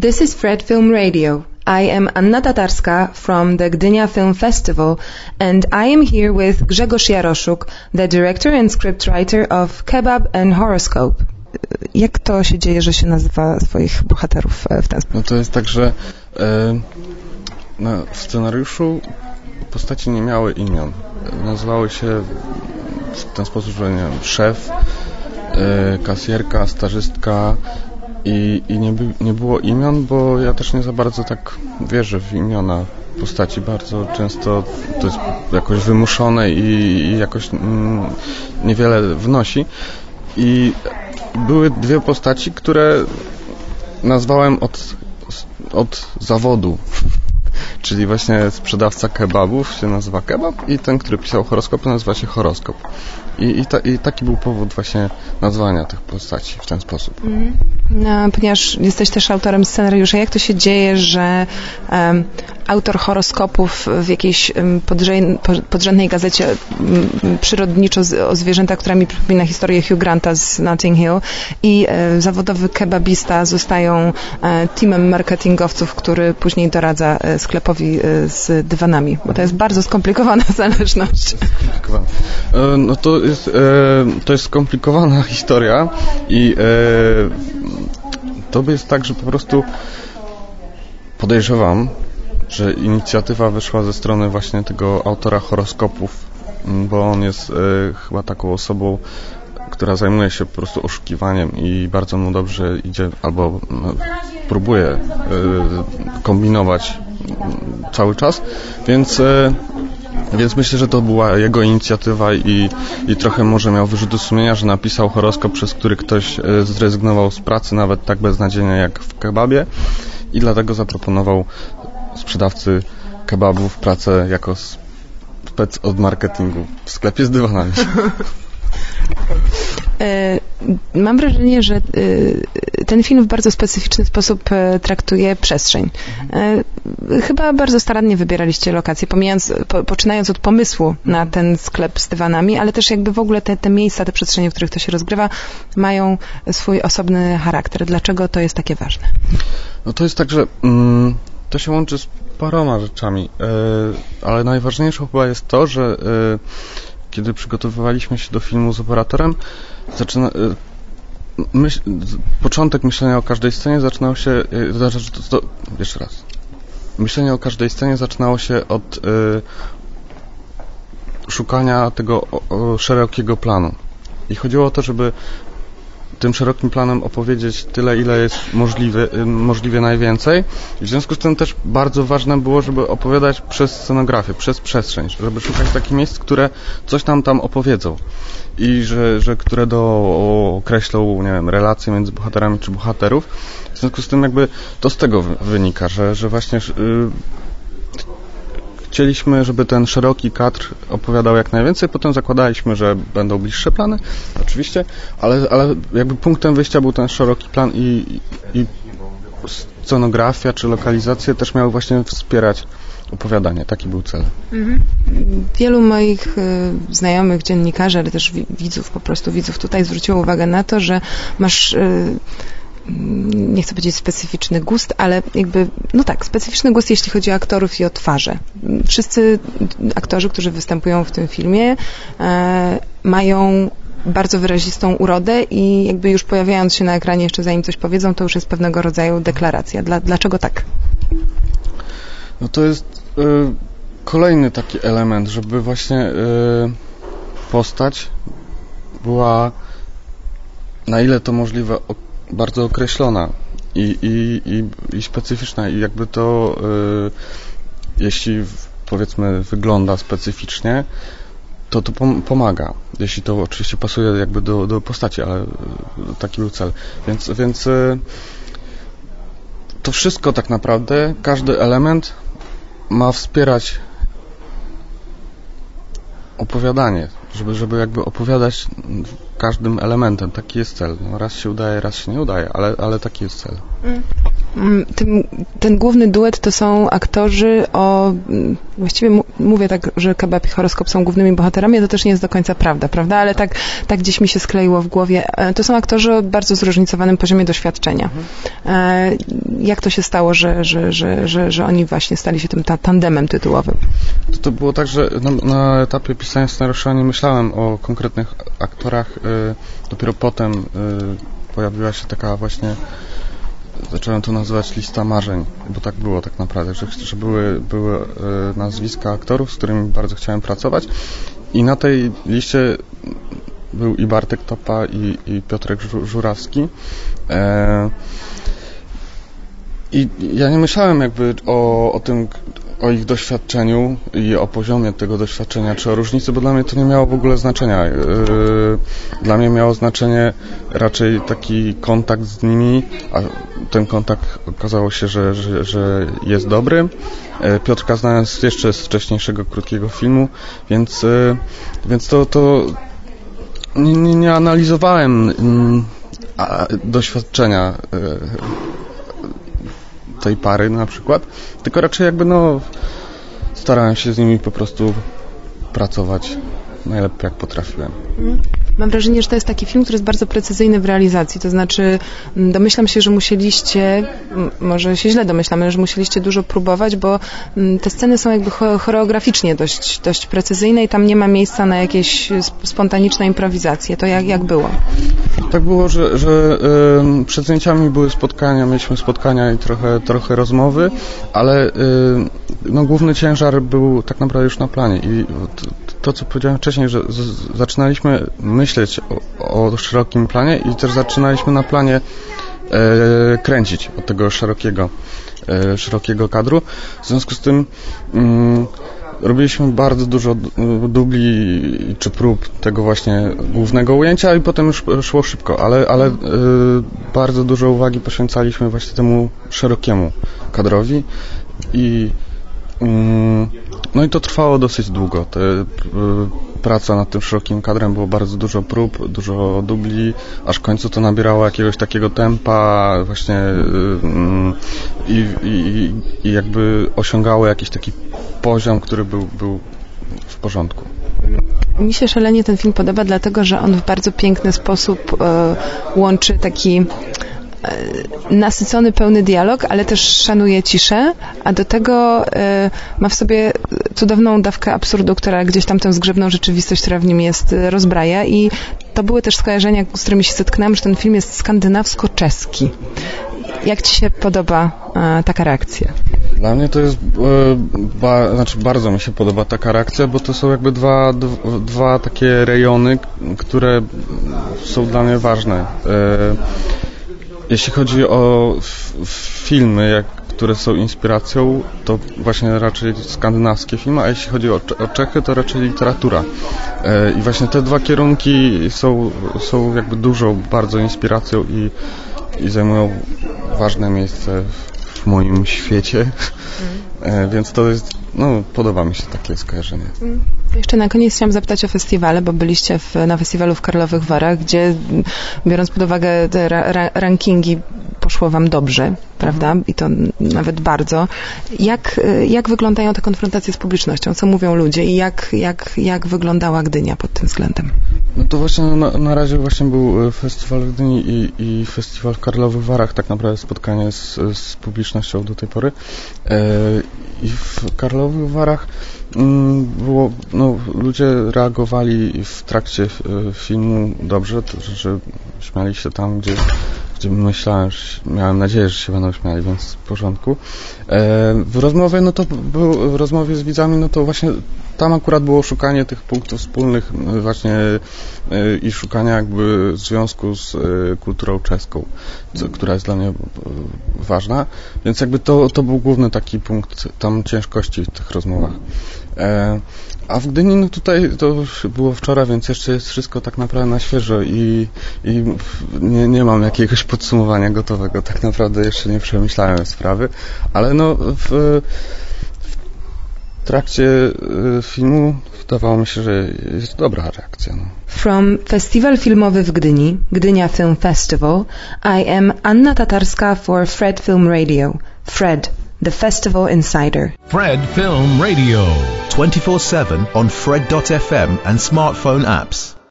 This is Fred Film Radio. I am Anna Tatarska from the Gdynia Film Festival and I am here with Grzegorz Jaroszuk, the director and scriptwriter of Kebab and Horoscope. Jak to się dzieje, że się nazywa swoich bohaterów e, w ten sposób? No to jest tak, że e, na, scenariuszu postaci nie miały imion. Nazywały się w ten sposób, że nie wiem, szef, e, kasjerka, stażystka, i, i nie, by, nie było imion, bo ja też nie za bardzo tak wierzę w imiona postaci. Bardzo często to jest jakoś wymuszone i, i jakoś mm, niewiele wnosi. I były dwie postaci, które nazwałem od, od zawodu. Czyli właśnie sprzedawca kebabów się nazywa kebab i ten, który pisał horoskopy nazywa się horoskop. I, i, ta, I, taki był powód właśnie nazwania tych postaci w ten sposób. Mhm. No, ponieważ jesteś też autorem scenariusza, jak to się dzieje, że um, autor horoskopów w jakiejś um, podrzędnej gazecie um, przyrodniczo z, o zwierzętach, która mi przypomina historię Hugh Granta z Notting Hill i e, zawodowy kebabista zostają e, teamem marketingowców, który później doradza e, sklepowi e, z dywanami, bo to jest bardzo skomplikowana zależność. Skomplikowana. E, no to jest, e, to jest skomplikowana historia i to jest tak, że po prostu podejrzewam, że inicjatywa wyszła ze strony właśnie tego autora horoskopów, bo on jest chyba taką osobą, która zajmuje się po prostu oszukiwaniem i bardzo mu dobrze idzie, albo próbuje kombinować cały czas, więc więc myślę, że to była jego inicjatywa i, i trochę może miał wyrzuty sumienia, że napisał horoskop, przez który ktoś e, zrezygnował z pracy, nawet tak beznadziejnie jak w kebabie i dlatego zaproponował sprzedawcy kebabów pracę jako spec od marketingu w sklepie z dywanami. E, mam wrażenie, że e, ten film w bardzo specyficzny sposób e, traktuje przestrzeń. Chyba bardzo starannie wybieraliście lokacje, pomijając, po, poczynając od pomysłu na ten sklep z dywanami, ale też jakby w ogóle te, te miejsca, te przestrzenie, w których to się rozgrywa, mają swój osobny charakter. Dlaczego to jest takie ważne? No to jest tak, że mm, to się łączy z paroma rzeczami, ale najważniejsze chyba jest to, że kiedy przygotowywaliśmy się do filmu z operatorem, zaczyna, y, myśl, początek myślenia o każdej scenie zaczynał się, y, to, jeszcze raz, myślenie o każdej scenie zaczynało się od y, szukania tego o, o, szerokiego planu. I chodziło o to, żeby tym szerokim planem opowiedzieć tyle, ile jest możliwe, możliwie najwięcej. W związku z tym też bardzo ważne było, żeby opowiadać przez scenografię, przez przestrzeń, żeby szukać takich miejsc, które coś nam tam opowiedzą i że, że które do, określą, nie wiem, relacje między bohaterami czy bohaterów. W związku z tym jakby to z tego wynika, że, że właśnie yy, Chcieliśmy, żeby ten szeroki kadr opowiadał jak najwięcej, potem zakładaliśmy, że będą bliższe plany, oczywiście, ale, ale jakby punktem wyjścia był ten szeroki plan i, i scenografia czy lokalizacje też miały właśnie wspierać opowiadanie. Taki był cel. Mhm. Wielu moich y, znajomych dziennikarzy, ale też widzów, po prostu widzów tutaj zwróciło uwagę na to, że masz y, nie chcę powiedzieć specyficzny gust, ale jakby, no tak, specyficzny gust, jeśli chodzi o aktorów i o twarze. Wszyscy aktorzy, którzy występują w tym filmie, e, mają bardzo wyrazistą urodę i jakby już pojawiając się na ekranie jeszcze zanim coś powiedzą, to już jest pewnego rodzaju deklaracja. Dla, dlaczego tak? No to jest y, kolejny taki element, żeby właśnie y, postać była na ile to możliwe bardzo określona i, i, i, i specyficzna i jakby to y, jeśli powiedzmy wygląda specyficznie, to to pomaga. Jeśli to oczywiście pasuje jakby do, do postaci, ale y, taki był cel. Więc, więc y, to wszystko tak naprawdę, każdy element ma wspierać opowiadanie, żeby, żeby jakby opowiadać każdym elementem. Taki jest cel. No, raz się udaje, raz się nie udaje, ale, ale taki jest cel. Mm. Mm, tym, ten główny duet to są aktorzy o, mm, właściwie mówię tak, że Kebab i Horoskop są głównymi bohaterami, to też nie jest do końca prawda, prawda, ale tak, tak gdzieś mi się skleiło w głowie. E, to są aktorzy o bardzo zróżnicowanym poziomie doświadczenia. Mhm. Jak to się stało, że, że, że, że, że oni właśnie stali się tym ta, tandemem tytułowym? To, to było tak, że na, na etapie pisania scenariusza nie myślałem o konkretnych aktorach, dopiero potem pojawiła się taka właśnie zacząłem to nazywać lista marzeń, bo tak było tak naprawdę, że, że były, były e, nazwiska aktorów, z którymi bardzo chciałem pracować i na tej liście był i Bartek Topa i, i Piotrek Żurawski. E, I ja nie myślałem jakby o, o tym, o ich doświadczeniu i o poziomie tego doświadczenia, czy o różnicy, bo dla mnie to nie miało w ogóle znaczenia. Yy, dla mnie miało znaczenie raczej taki kontakt z nimi, a ten kontakt okazało się, że, że, że jest dobry. Yy, Piotrka znałem jeszcze z wcześniejszego krótkiego filmu, więc, yy, więc to, to nie, nie, nie analizowałem mm, doświadczenia tej pary na przykład, tylko raczej jakby no starałem się z nimi po prostu pracować najlepiej jak potrafiłem. Mam wrażenie, że to jest taki film, który jest bardzo precyzyjny w realizacji. To znaczy, mm, domyślam się, że musieliście, może się źle domyślam, ale że musieliście dużo próbować, bo mm, te sceny są jakby choreograficznie dość, dość precyzyjne i tam nie ma miejsca na jakieś spontaniczne improwizacje. To jak, jak było? Tak było, że, że przed zdjęciami były spotkania, mieliśmy spotkania i trochę, trochę rozmowy, ale no, główny ciężar był tak naprawdę już na planie i to, co powiedziałem wcześniej, że zaczynaliśmy myśleć o, o, szerokim planie i też zaczynaliśmy na planie e, kręcić od tego szerokiego, e, szerokiego kadru. W związku z tym mm, robiliśmy bardzo dużo dubli czy prób tego właśnie głównego ujęcia i potem już szło szybko, ale, ale y, bardzo dużo uwagi poświęcaliśmy właśnie temu szerokiemu kadrowi i no i to trwało dosyć długo. Te, y, praca nad tym szerokim kadrem było bardzo dużo prób, dużo dubli, aż w końcu to nabierało jakiegoś takiego tempa właśnie y, mm, i, i, i jakby osiągało jakiś taki poziom, który był, był w porządku. Mi się szalenie ten film podoba, dlatego że on w bardzo piękny sposób e, łączy taki nasycony, pełny dialog, ale też szanuje ciszę, a do tego e, ma w sobie cudowną dawkę absurdu, która gdzieś tam tę zgrzebną rzeczywistość, która w nim jest, rozbraja i to były też skojarzenia, z którymi się zetknęłam, że ten film jest skandynawsko-czeski. Jak Ci się podoba taka reakcja? Dla mnie to jest, e, ba, znaczy bardzo mi się podoba taka reakcja, bo to są jakby dwa, dwa takie rejony, które są dla mnie ważne. E, jeśli chodzi o filmy, jak, które są inspiracją, to właśnie raczej skandynawskie filmy, a jeśli chodzi o, o Czechy, to raczej literatura. E, I właśnie te dwa kierunki są, są jakby dużą bardzo inspiracją i, i zajmują ważne miejsce w w moim świecie, mm. więc to jest, no podoba mi się takie skojarzenie. Mm. Jeszcze na koniec chciałam zapytać o festiwale, bo byliście w, na festiwalu w Karlowych Warach, gdzie biorąc pod uwagę te ra, rankingi poszło Wam dobrze, prawda? I to nawet bardzo. Jak, jak wyglądają te konfrontacje z publicznością? Co mówią ludzie i jak, jak, jak wyglądała Gdynia pod tym względem? No to właśnie na, na razie właśnie był e, festiwal w Gdyni i, i festiwal w Karlowych Warach, tak naprawdę spotkanie z, z publicznością do tej pory. E, I w Karlowych Warach mm, było, no, ludzie reagowali w trakcie e, filmu dobrze, to, że śmiali się tam, gdzie gdzie myślałem, miałem nadzieję, że się będą śmiali, więc w porządku. W rozmowie, no to był, w rozmowie z widzami, no to właśnie tam akurat było szukanie tych punktów wspólnych właśnie e, i szukania jakby związku z e, kulturą czeską, co, która jest dla mnie ważna, więc jakby to, to był główny taki punkt tam ciężkości w tych rozmowach. A w Gdyni, no tutaj to było wczoraj, więc jeszcze jest wszystko tak naprawdę na świeżo i, i nie, nie mam jakiegoś podsumowania gotowego. Tak naprawdę jeszcze nie przemyślałem sprawy, ale no w, w trakcie y, filmu wydawało mi się, że jest dobra reakcja. No. From Festiwal Filmowy w Gdyni, Gdynia Film Festival, I am Anna Tatarska for Fred Film Radio. Fred, the Festival Insider. Fred Film Radio. 24 7 on Fred.fm and smartphone apps.